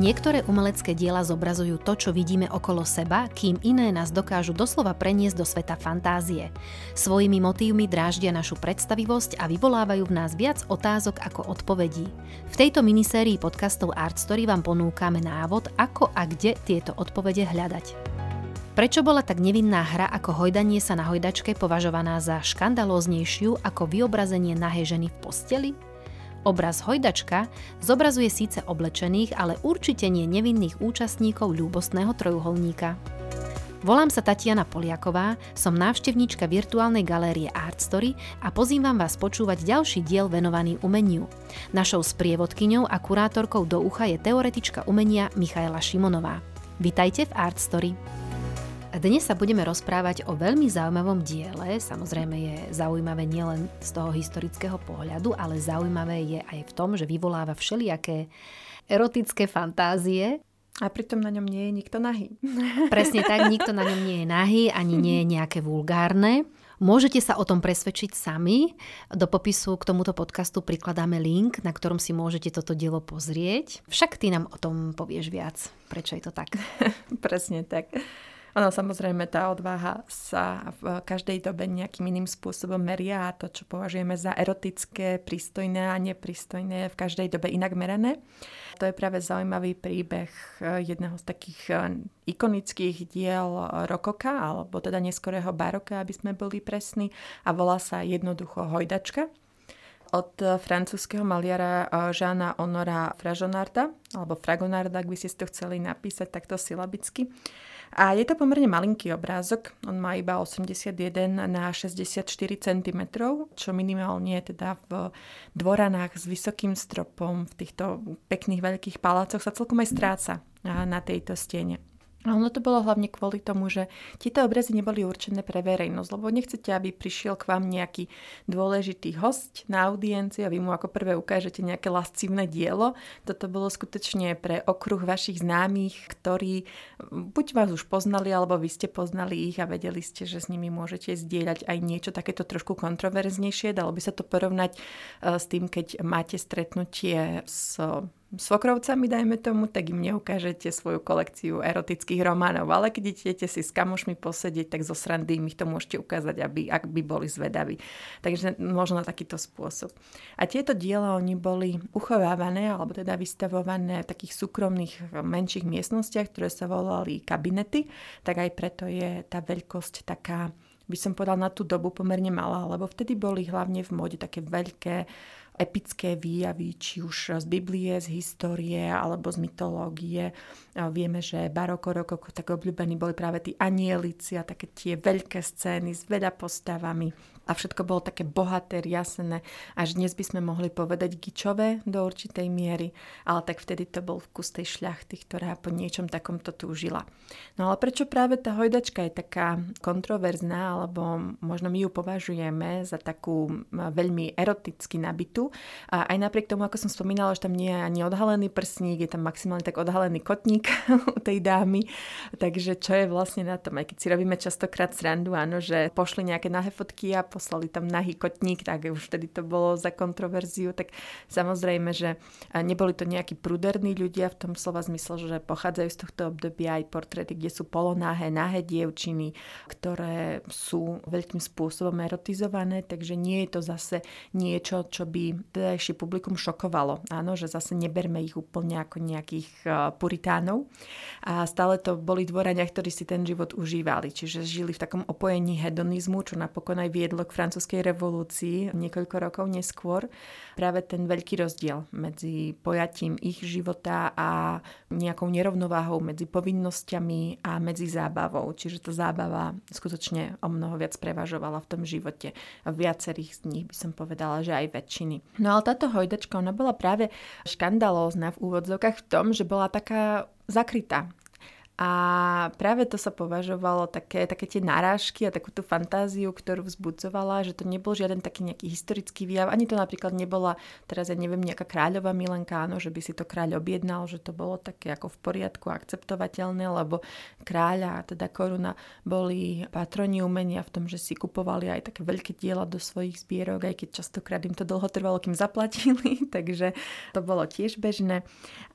Niektoré umelecké diela zobrazujú to, čo vidíme okolo seba, kým iné nás dokážu doslova preniesť do sveta fantázie. Svojimi motívmi dráždia našu predstavivosť a vyvolávajú v nás viac otázok ako odpovedí. V tejto minisérii podcastov Art Story vám ponúkame návod, ako a kde tieto odpovede hľadať. Prečo bola tak nevinná hra ako hojdanie sa na hojdačke považovaná za škandalóznejšiu ako vyobrazenie nahej ženy v posteli? Obraz Hojdačka zobrazuje síce oblečených, ale určite nie nevinných účastníkov ľúbostného trojuholníka. Volám sa Tatiana Poliaková, som návštevníčka virtuálnej galérie Art Story a pozývam vás počúvať ďalší diel venovaný umeniu. Našou sprievodkyňou a kurátorkou do ucha je teoretička umenia Michaela Šimonová. Vitajte v Art Story. Dnes sa budeme rozprávať o veľmi zaujímavom diele. Samozrejme je zaujímavé nielen z toho historického pohľadu, ale zaujímavé je aj v tom, že vyvoláva všelijaké erotické fantázie. A pritom na ňom nie je nikto nahý. Presne tak, nikto na ňom nie je nahý, ani nie je nejaké vulgárne. Môžete sa o tom presvedčiť sami. Do popisu k tomuto podcastu prikladáme link, na ktorom si môžete toto dielo pozrieť. Však ty nám o tom povieš viac. Prečo je to tak? Presne tak. Ono samozrejme tá odvaha sa v každej dobe nejakým iným spôsobom meria a to, čo považujeme za erotické, prístojné a nepristojné, v každej dobe inak merané. To je práve zaujímavý príbeh eh, jedného z takých eh, ikonických diel rokoka, alebo teda neskorého baroka, aby sme boli presní, a volá sa jednoducho Hojdačka od eh, francúzského maliara Žána Honora Fražonarda, alebo Fragonarda, ak by ste to chceli napísať takto silabicky. A je to pomerne malinký obrázok, on má iba 81 na 64 cm, čo minimálne je teda v dvoranách s vysokým stropom, v týchto pekných veľkých palácoch sa celkom aj stráca na tejto stene. A ono to bolo hlavne kvôli tomu, že tieto obrazy neboli určené pre verejnosť, lebo nechcete, aby prišiel k vám nejaký dôležitý host na audienciu a vy mu ako prvé ukážete nejaké lascívne dielo. Toto bolo skutočne pre okruh vašich známych, ktorí buď vás už poznali, alebo vy ste poznali ich a vedeli ste, že s nimi môžete zdieľať aj niečo takéto trošku kontroverznejšie. Dalo by sa to porovnať eh, s tým, keď máte stretnutie s svokrovcami, dajme tomu, tak im neukážete svoju kolekciu erotických románov, ale keď idete si s kamošmi posedieť, tak zo srandy im ich to môžete ukázať, aby, ak by boli zvedaví. Takže možno takýto spôsob. A tieto diela, oni boli uchovávané, alebo teda vystavované v takých súkromných menších miestnostiach, ktoré sa volali kabinety, tak aj preto je tá veľkosť taká by som povedal na tú dobu pomerne malá, lebo vtedy boli hlavne v móde také veľké epické výjavy, či už z Biblie, z histórie alebo z mytológie. Vieme, že baroko, rokoko tak obľúbení boli práve tí anielici a také tie veľké scény s veľa postavami a všetko bolo také bohaté, riasené. Až dnes by sme mohli povedať gičové do určitej miery, ale tak vtedy to bol vkus tej šľachty, ktorá po niečom takomto túžila. No ale prečo práve tá hojdačka je taká kontroverzná, alebo možno my ju považujeme za takú veľmi eroticky nabitú. A aj napriek tomu, ako som spomínala, že tam nie je ani odhalený prsník, je tam maximálne tak odhalený kotník u tej dámy. Takže čo je vlastne na tom, aj keď si robíme častokrát srandu, áno, že pošli nejaké nahé fotky a poslali tam nahý kotník, tak už vtedy to bolo za kontroverziu, tak samozrejme, že neboli to nejakí pruderní ľudia v tom slova zmysle, že pochádzajú z tohto obdobia aj portréty, kde sú polonáhe, nahé dievčiny, ktoré sú veľkým spôsobom erotizované, takže nie je to zase niečo, čo by tedajšie publikum šokovalo. Áno, že zase neberme ich úplne ako nejakých puritánov. A stále to boli dvorania, ktorí si ten život užívali, čiže žili v takom opojení hedonizmu, čo napokon aj viedlo k francúzskej revolúcii niekoľko rokov neskôr. Práve ten veľký rozdiel medzi pojatím ich života a nejakou nerovnováhou medzi povinnosťami a medzi zábavou. Čiže tá zábava skutočne o mnoho viac prevažovala v tom živote. Viacerých z nich by som povedala, že aj väčšiny. No ale táto hojdačka, ona bola práve škandalózna v úvodzovkách v tom, že bola taká zakrytá A práve to sa považovalo také, také tie narážky a takú tú fantáziu, ktorú vzbudzovala, že to nebol žiaden taký nejaký historický výjav. Ani to napríklad nebola, teraz ja neviem, nejaká kráľová milenka, áno, že by si to kráľ objednal, že to bolo také ako v poriadku, akceptovateľné, lebo kráľa teda koruna boli patroni umenia v tom, že si kupovali aj také veľké diela do svojich zbierok, aj keď častokrát im to dlho trvalo, kým zaplatili, takže to bolo tiež bežné.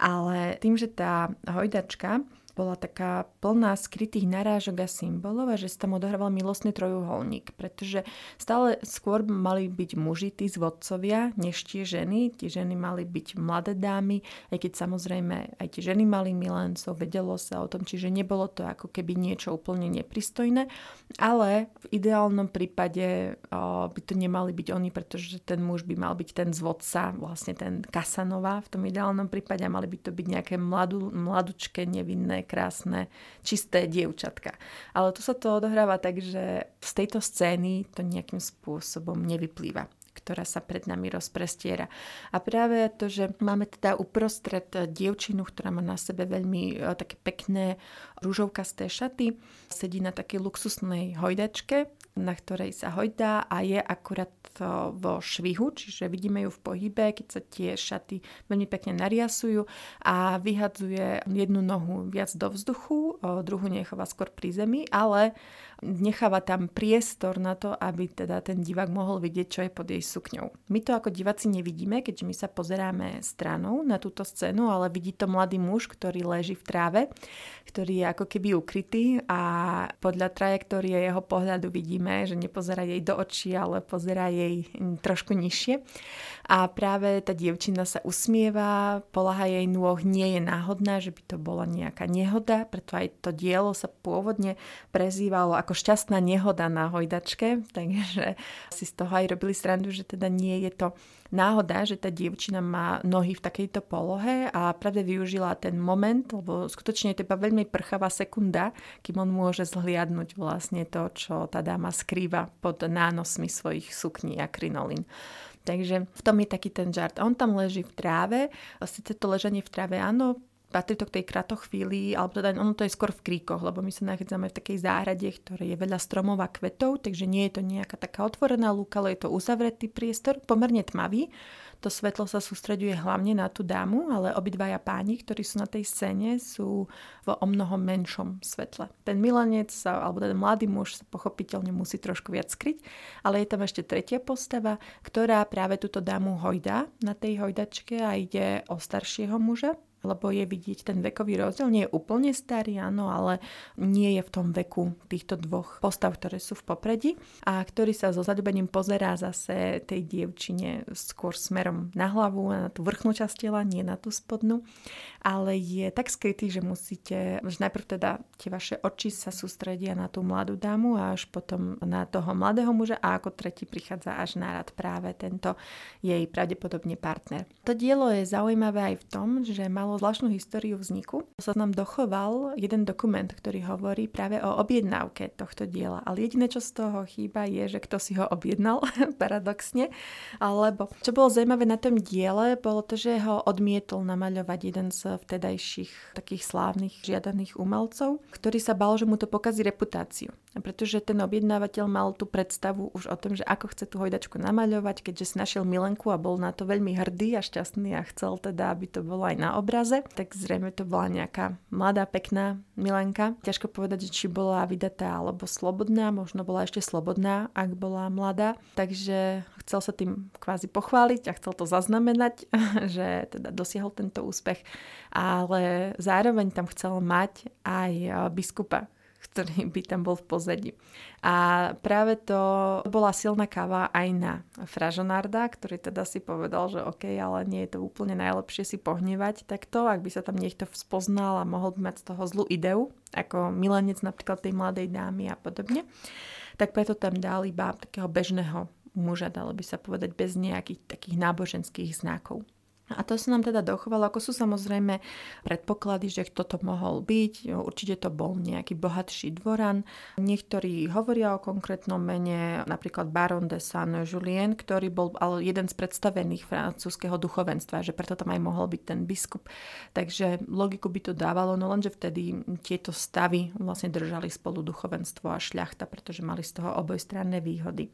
Ale tým, že tá hojdačka bola taká plná skrytých narážok a symbolov a že sa tam odohrával milostný trojuholník, pretože stále skôr mali byť muži, tí zvodcovia, než tie ženy. Tie ženy mali byť mladé dámy, aj keď samozrejme aj tie ženy mali milencov, vedelo sa o tom, čiže nebolo to ako keby niečo úplne nepristojné, ale v ideálnom prípade o, by to nemali byť oni, pretože ten muž by mal byť ten zvodca, vlastne ten Kasanova v tom ideálnom prípade a mali by to byť nejaké mladú, mladučké, nevinné, krásne, čisté dievčatka. Ale tu sa to odohráva tak, že z tejto scény to nejakým spôsobom nevyplýva ktorá sa pred nami rozprestiera. A práve to, že máme teda uprostred dievčinu, ktorá má na sebe veľmi e, také pekné rúžovkasté šaty, sedí na takej luxusnej hojdačke, na ktorej sa hojdá a je akurát vo švihu, čiže vidíme ju v pohybe, keď sa tie šaty veľmi pekne nariasujú a vyhadzuje jednu nohu viac do vzduchu, druhú necháva skôr pri zemi, ale necháva tam priestor na to, aby teda ten divák mohol vidieť, čo je pod jej sukňou. My to ako diváci nevidíme, keďže my sa pozeráme stranou na túto scénu, ale vidí to mladý muž, ktorý leží v tráve, ktorý je ako keby ukrytý a podľa trajektórie jeho pohľadu vidíme, že nepozerá jej do očí, ale pozerá jej trošku nižšie. A práve tá dievčina sa usmieva, polaha jej nôh nie je náhodná, že by to bola nejaká nehoda, preto aj to dielo sa pôvodne prezývalo ako šťastná nehoda na hojdačke, takže si z toho aj robili srandu, že teda nie je to náhoda, že tá dievčina má nohy v takejto polohe a pravde využila ten moment, lebo skutočne je to iba veľmi prchavá sekunda, kým on môže zhliadnúť vlastne to, čo tá dáma skrýva pod nánosmi svojich sukní a krinolín. Takže v tom je taký ten žart. On tam leží v tráve, síce to ležanie v tráve, áno, patrí to k tej kratochvíli, alebo teda ono to je skôr v kríkoch, lebo my sa nachádzame v takej záhrade, ktoré je veľa stromov a kvetov, takže nie je to nejaká taká otvorená lúka, ale je to uzavretý priestor, pomerne tmavý. To svetlo sa sústreďuje hlavne na tú dámu, ale obidvaja páni, ktorí sú na tej scéne, sú v o mnoho menšom svetle. Ten milanec, sa, alebo ten mladý muž sa pochopiteľne musí trošku viac skryť, ale je tam ešte tretia postava, ktorá práve túto dámu hojdá na tej hojdačke a ide o staršieho muža, lebo je vidieť ten vekový rozdiel. Nie je úplne starý, áno, ale nie je v tom veku týchto dvoch postav, ktoré sú v popredí a ktorý sa so zadobením pozerá zase tej dievčine skôr smerom na hlavu, na tú vrchnú časť tela, nie na tú spodnú, ale je tak skrytý, že musíte, že najprv teda tie vaše oči sa sústredia na tú mladú dámu a až potom na toho mladého muža a ako tretí prichádza až nárad práve tento jej pravdepodobne partner. To dielo je zaujímavé aj v tom, že malo zvláštnu históriu vzniku. Sa nám dochoval jeden dokument, ktorý hovorí práve o objednávke tohto diela. Ale jediné, čo z toho chýba, je, že kto si ho objednal, paradoxne. Lebo čo bolo zaujímavé na tom diele, bolo to, že ho odmietol namaľovať jeden z vtedajších takých slávnych žiadaných umelcov, ktorý sa bal, že mu to pokazí reputáciu. Pretože ten objednávateľ mal tú predstavu už o tom, že ako chce tú hojdačku namaľovať, keďže si našiel milenku a bol na to veľmi hrdý a šťastný a chcel teda, aby to bolo aj na obraz obraze, tak zrejme to bola nejaká mladá, pekná Milenka. Ťažko povedať, či bola vydatá alebo slobodná, možno bola ešte slobodná, ak bola mladá. Takže chcel sa tým kvázi pochváliť a chcel to zaznamenať, že teda dosiahol tento úspech, ale zároveň tam chcel mať aj biskupa, ktorý by tam bol v pozadí. A práve to bola silná káva aj na Fražonarda, ktorý teda si povedal, že OK, ale nie je to úplne najlepšie si pohnevať takto, ak by sa tam niekto spoznal a mohol by mať z toho zlú ideu, ako milenec napríklad tej mladej dámy a podobne. Tak preto tam dal iba takého bežného muža, dalo by sa povedať, bez nejakých takých náboženských znakov. A to sa nám teda dochovalo, ako sú samozrejme predpoklady, že kto to mohol byť. Určite to bol nejaký bohatší dvoran. Niektorí hovoria o konkrétnom mene, napríklad Baron de Saint-Julien, ktorý bol ale jeden z predstavených francúzského duchovenstva, že preto tam aj mohol byť ten biskup. Takže logiku by to dávalo, no lenže vtedy tieto stavy vlastne držali spolu duchovenstvo a šľachta, pretože mali z toho obojstranné výhody.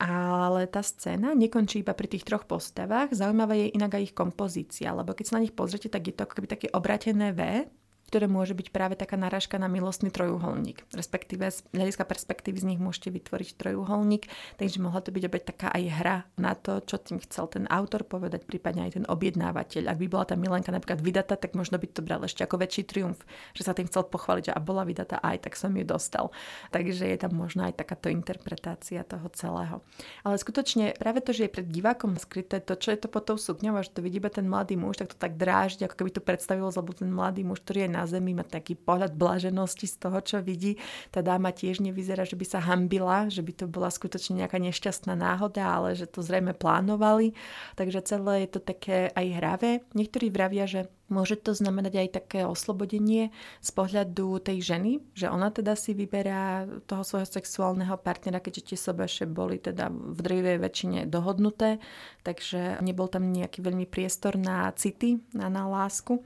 Ale tá scéna nekončí iba pri tých troch postavách, zaujímavá je inak aj ich kompozícia, lebo keď sa na nich pozrite, tak je to ako keby také obratené V, ktoré môže byť práve taká narážka na milostný trojuholník. Respektíve z hľadiska perspektívy z nich môžete vytvoriť trojuholník, takže mohla to byť opäť taká aj hra na to, čo tým chcel ten autor povedať, prípadne aj ten objednávateľ. Ak by bola tá milenka napríklad vydatá, tak možno by to bral ešte ako väčší triumf, že sa tým chcel pochváliť, že a bola vydatá aj, tak som ju dostal. Takže je tam možno aj takáto interpretácia toho celého. Ale skutočne práve to, že je pred divákom skryté to, čo je to pod tou sukňou, že to vidí ten mladý muž, tak to tak dráždi, ako keby to predstavilo, lebo ten mladý muž, ktorý je na na zemi, má taký pohľad blaženosti z toho, čo vidí. Tá dáma tiež nevyzerá, že by sa hambila, že by to bola skutočne nejaká nešťastná náhoda, ale že to zrejme plánovali. Takže celé je to také aj hravé. Niektorí vravia, že Môže to znamenať aj také oslobodenie z pohľadu tej ženy, že ona teda si vyberá toho svojho sexuálneho partnera, keďže tie sobaše boli teda v drvivej väčšine dohodnuté, takže nebol tam nejaký veľmi priestor na city, na, na lásku.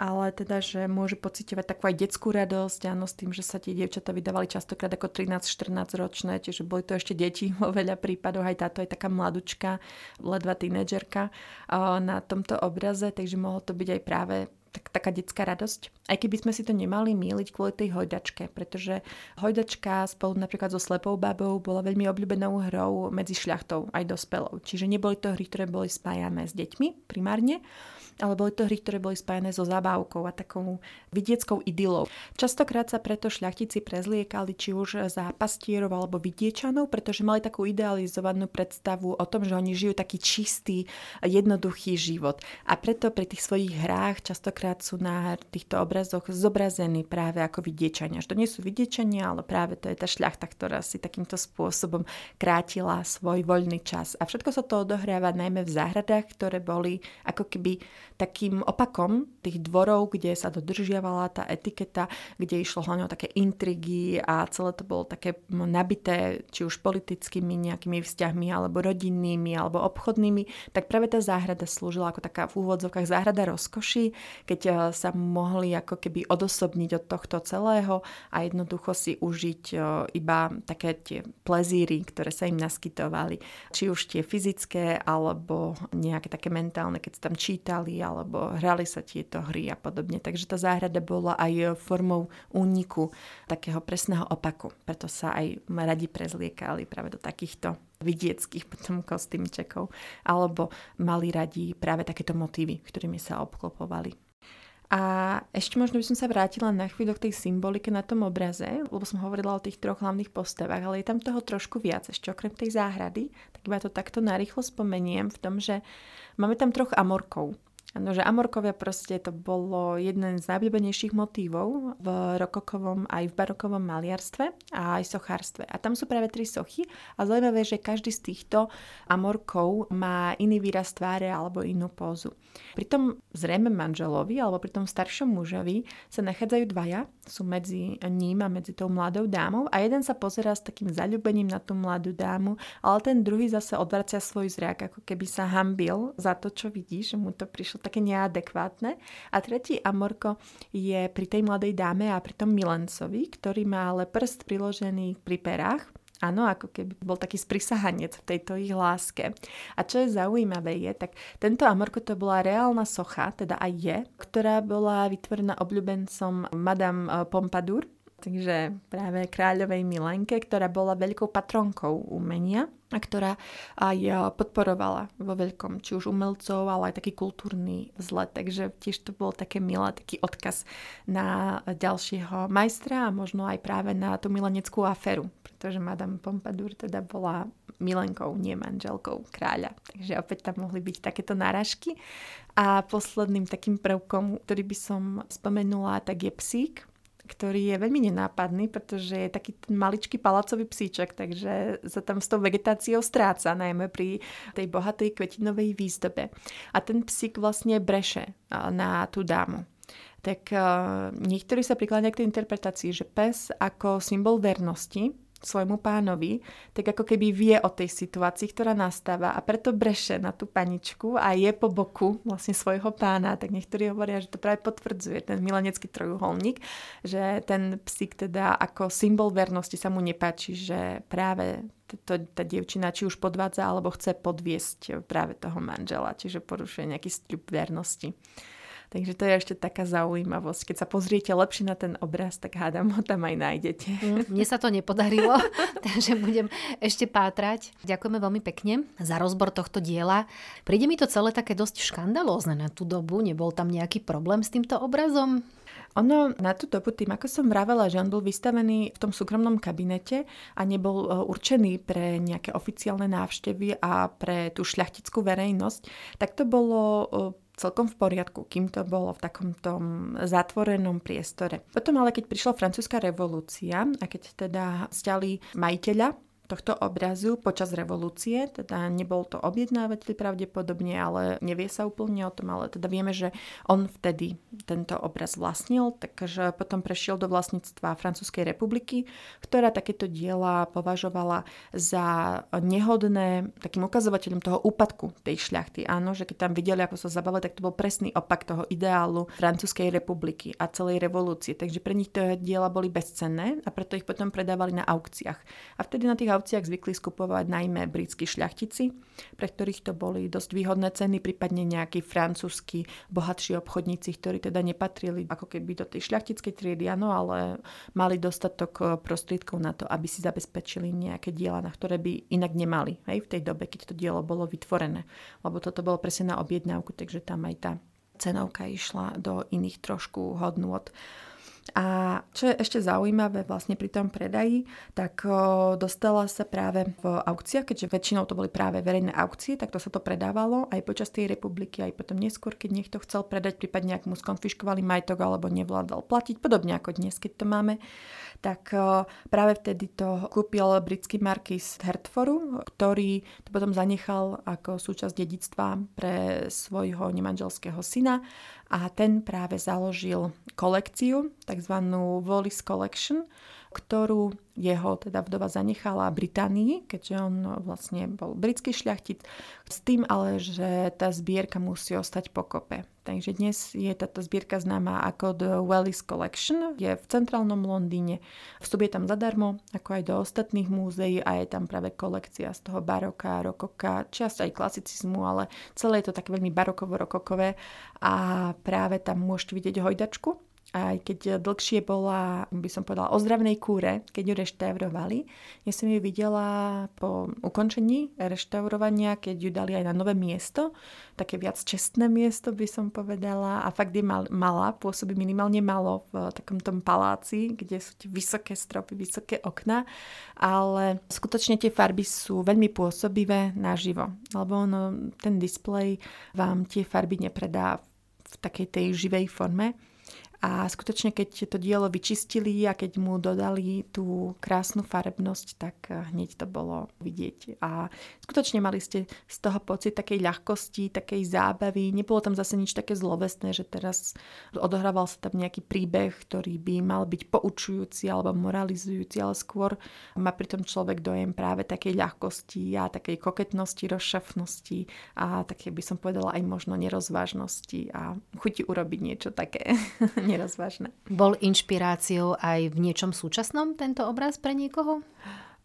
Ale teda, že môže pocitovať takú aj detskú radosť, áno, s tým, že sa tie dievčatá vydávali častokrát ako 13-14 ročné, čiže boli to ešte deti vo veľa prípadoch, aj táto je taká mladučka, ledva tínedžerka na tomto obraze, takže mohlo to byť aj práve have it. Tak, taká detská radosť. Aj keby sme si to nemali míliť kvôli tej hojdačke, pretože hojdačka spolu napríklad so slepou babou bola veľmi obľúbenou hrou medzi šľachtou aj dospelou. Čiže neboli to hry, ktoré boli spájané s deťmi primárne, ale boli to hry, ktoré boli spájane so zabávkou a takou vidieckou idylou. Častokrát sa preto šľachtici prezliekali či už za pastierov alebo vidiečanov, pretože mali takú idealizovanú predstavu o tom, že oni žijú taký čistý, jednoduchý život. A preto pri tých svojich hrách častokrát sú na týchto obrazoch zobrazení práve ako vidiečania. Že to nie sú vidiečania, ale práve to je tá šľachta, ktorá si takýmto spôsobom krátila svoj voľný čas. A všetko sa to odohráva najmä v záhradách, ktoré boli ako keby takým opakom tých dvorov, kde sa dodržiavala tá etiketa, kde išlo hlavne o také intrigy a celé to bolo také nabité či už politickými nejakými vzťahmi alebo rodinnými alebo obchodnými, tak práve tá záhrada slúžila ako taká v úvodzovkách záhrada rozkoši, keď eh, sa mohli ako keby odosobniť od tohto celého a jednoducho si užiť eh, iba také tie plezíry, ktoré sa im naskytovali. Či už tie fyzické alebo nejaké také mentálne, keď sa tam čítali alebo hrali sa tieto hry a podobne. Takže tá záhrada bola aj formou úniku takého presného opaku. Preto sa aj radi prezliekali práve do takýchto vidieckých potom kostýmčekov. Alebo mali radi práve takéto motívy, ktorými sa obklopovali. A ešte možno by som sa vrátila na chvíľu k tej symbolike na tom obraze, lebo som hovorila o tých troch hlavných postavách, ale je tam toho trošku viac. Ešte okrem tej záhrady, tak iba to takto narýchlo spomeniem v tom, že máme tam troch amorkov. Áno, že Amorkovia proste to bolo jeden z najobľúbenejších motívov v rokokovom aj v barokovom maliarstve a aj sochárstve. A tam sú práve tri sochy a zaujímavé, že každý z týchto Amorkov má iný výraz tváre alebo inú pózu. Pri tom zrejme manželovi alebo pri tom staršom mužovi sa nachádzajú dvaja, sú medzi ním a medzi tou mladou dámou a jeden sa pozerá s takým zaľúbením na tú mladú dámu, ale ten druhý zase odvracia svoj zrak, ako keby sa hambil za to, čo vidí, že mu to prišlo také neadekvátne. A tretí amorko je pri tej mladej dáme a pri tom milencovi, ktorý má ale prst priložený pri perách Áno, ako keby bol taký sprisahanec v tejto ich láske. A čo je zaujímavé je, tak tento Amorko to bola reálna socha, teda aj je, ktorá bola vytvorená obľúbencom Madame eh, Pompadour, takže práve kráľovej Milenke, ktorá bola veľkou patronkou umenia a ktorá aj e, podporovala vo veľkom, či už umelcov, ale aj taký kultúrny vzlet. Takže tiež to bol také milé, taký odkaz na ďalšieho majstra a možno aj práve na tú mileneckú aféru, pretože Madame Pompadour teda bola milenkou, nie manželkou kráľa. Takže opäť tam mohli byť takéto náražky. A posledným takým prvkom, ktorý by som spomenula, tak je psík, ktorý je veľmi nenápadný, pretože je taký maličký palacový psíček, takže sa tam s tou vegetáciou stráca, najmä pri tej bohatej kvetinovej výzdobe. A ten psík vlastne breše na tú dámu tak niektorí sa prikláňajú k tej interpretácii, že pes ako symbol vernosti svojmu pánovi, tak ako keby vie o tej situácii, ktorá nastáva a preto breše na tú paničku a je po boku vlastne svojho pána, tak niektorí hovoria, že to práve potvrdzuje ten milenecký trojuholník, že ten psík teda ako symbol vernosti sa mu nepáči, že práve to, tá dievčina či už podvádza alebo chce podviesť práve toho manžela, čiže porušuje nejaký stľub vernosti. Takže to je ešte taká zaujímavosť. Keď sa pozriete lepšie na ten obraz, tak hádam ho tam aj nájdete. Mm, mne sa to nepodarilo, takže budem ešte pátrať. Ďakujeme veľmi pekne za rozbor tohto diela. Príde mi to celé také dosť škandalózne na tú dobu. Nebol tam nejaký problém s týmto obrazom? Ono na tú dobu, tým ako som vravela, že on bol vystavený v tom súkromnom kabinete a nebol e, určený pre nejaké oficiálne návštevy a pre tú šľachtickú verejnosť, tak to bolo e, celkom v poriadku, kým to bolo v takom tom zatvorenom priestore. Potom ale keď prišla francúzska revolúcia a keď teda stiali majiteľa tohto obrazu počas revolúcie, teda nebol to objednávateľ pravdepodobne, ale nevie sa úplne o tom, ale teda vieme, že on vtedy tento obraz vlastnil, takže potom prešiel do vlastníctva Francúzskej republiky, ktorá takéto diela považovala za nehodné takým ukazovateľom toho úpadku tej šľachty. Áno, že keď tam videli, ako sa zabavili, tak to bol presný opak toho ideálu Francúzskej republiky a celej revolúcie. Takže pre nich to diela boli bezcenné a preto ich potom predávali na aukciách. A vtedy na tých aukciách zvykli skupovať najmä britskí šľachtici, pre ktorých to boli dosť výhodné ceny, prípadne nejakí francúzski bohatší obchodníci, ktorí teda nepatrili ako keby do tej šľachtickej triedy, áno, ale mali dostatok eh, prostriedkov na to, aby si zabezpečili nejaké diela, na ktoré by inak nemali hej, v tej dobe, keď to dielo bolo vytvorené. Lebo toto bolo presne na objednávku, takže tam aj tá cenovka išla do iných trošku hodnôt. A čo je ešte zaujímavé vlastne pri tom predaji, tak dostala sa práve v aukciách, keďže väčšinou to boli práve verejné aukcie, tak to sa to predávalo aj počas tej republiky, aj potom neskôr, keď niekto chcel predať, prípadne ak mu skonfiškovali majetok alebo nevládal platiť, podobne ako dnes, keď to máme. Tak práve vtedy to kúpil britský markis Hertforu, ktorý to potom zanechal ako súčasť dedictva pre svojho nemanželského syna a ten práve založil kolekciu, tzv. Wallis Collection, ktorú jeho teda vdova zanechala Británii, keďže on vlastne bol britský šľachtic, s tým ale, že tá zbierka musí ostať pokope. Takže dnes je táto zbierka známa ako The Wallis Collection, je v centrálnom Londýne. Vstup je tam zadarmo, ako aj do ostatných múzeí a je tam práve kolekcia z toho baroka, rokoka, časť aj klasicizmu, ale celé je to tak veľmi barokovo-rokokové a práve tam môžete vidieť hojdačku, aj keď dlhšie bola, by som povedala, o zdravnej kúre, keď ju reštaurovali. Ja som ju videla po ukončení reštaurovania, keď ju dali aj na nové miesto, také viac čestné miesto by som povedala. A fakt je mal, malá, pôsobí minimálne malo v takom tom paláci, kde sú tie vysoké stropy, vysoké okna, ale skutočne tie farby sú veľmi pôsobivé naživo, lebo ono, ten displej vám tie farby nepredá v takej tej živej forme a skutočne, keď to dielo vyčistili a keď mu dodali tú krásnu farebnosť, tak eh, hneď to bolo vidieť. A skutočne mali ste z toho pocit takej ľahkosti, takej zábavy. Nebolo tam zase nič také zlovestné, že teraz odohrával sa tam nejaký príbeh, ktorý by mal byť poučujúci alebo moralizujúci, ale skôr má pritom človek dojem práve takej ľahkosti a takej koketnosti, rozšafnosti a také by som povedala aj možno nerozvážnosti a chuti urobiť niečo také nerozvážne. Bol inšpiráciou aj v niečom súčasnom tento obraz pre niekoho?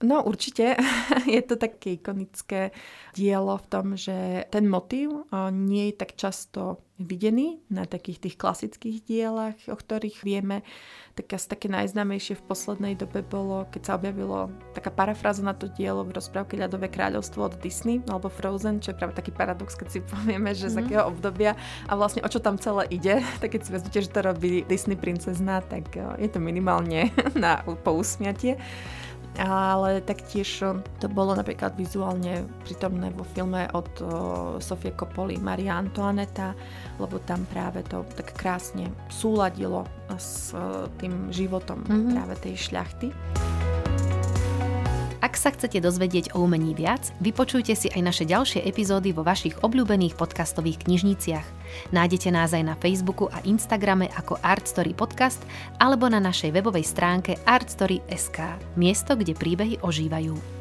No určite je to také ikonické dielo v tom, že ten motív nie je tak často videný na takých tých klasických dielach, o ktorých vieme. Tak asi také najznámejšie v poslednej dobe bolo, keď sa objavilo taká parafráza na to dielo v rozprávke Ľadové kráľovstvo od Disney alebo Frozen, čo je práve taký paradox, keď si povieme, že mm. z mhm. akého obdobia a vlastne o čo tam celé ide, tak keď si vezmete, že to robí Disney princezna, tak je to minimálne na pousmiatie. Ale taktiež to bolo napríklad vizuálne prítomné vo filme od Sofie Coppoli Maria Antoaneta, lebo tam práve to tak krásne súladilo s tým životom mm-hmm. práve tej šľachty. Ak sa chcete dozvedieť o umení viac, vypočujte si aj naše ďalšie epizódy vo vašich obľúbených podcastových knižniciach. Nájdete nás aj na Facebooku a Instagrame ako Artstory Podcast alebo na našej webovej stránke artstory.sk, miesto, kde príbehy ožívajú.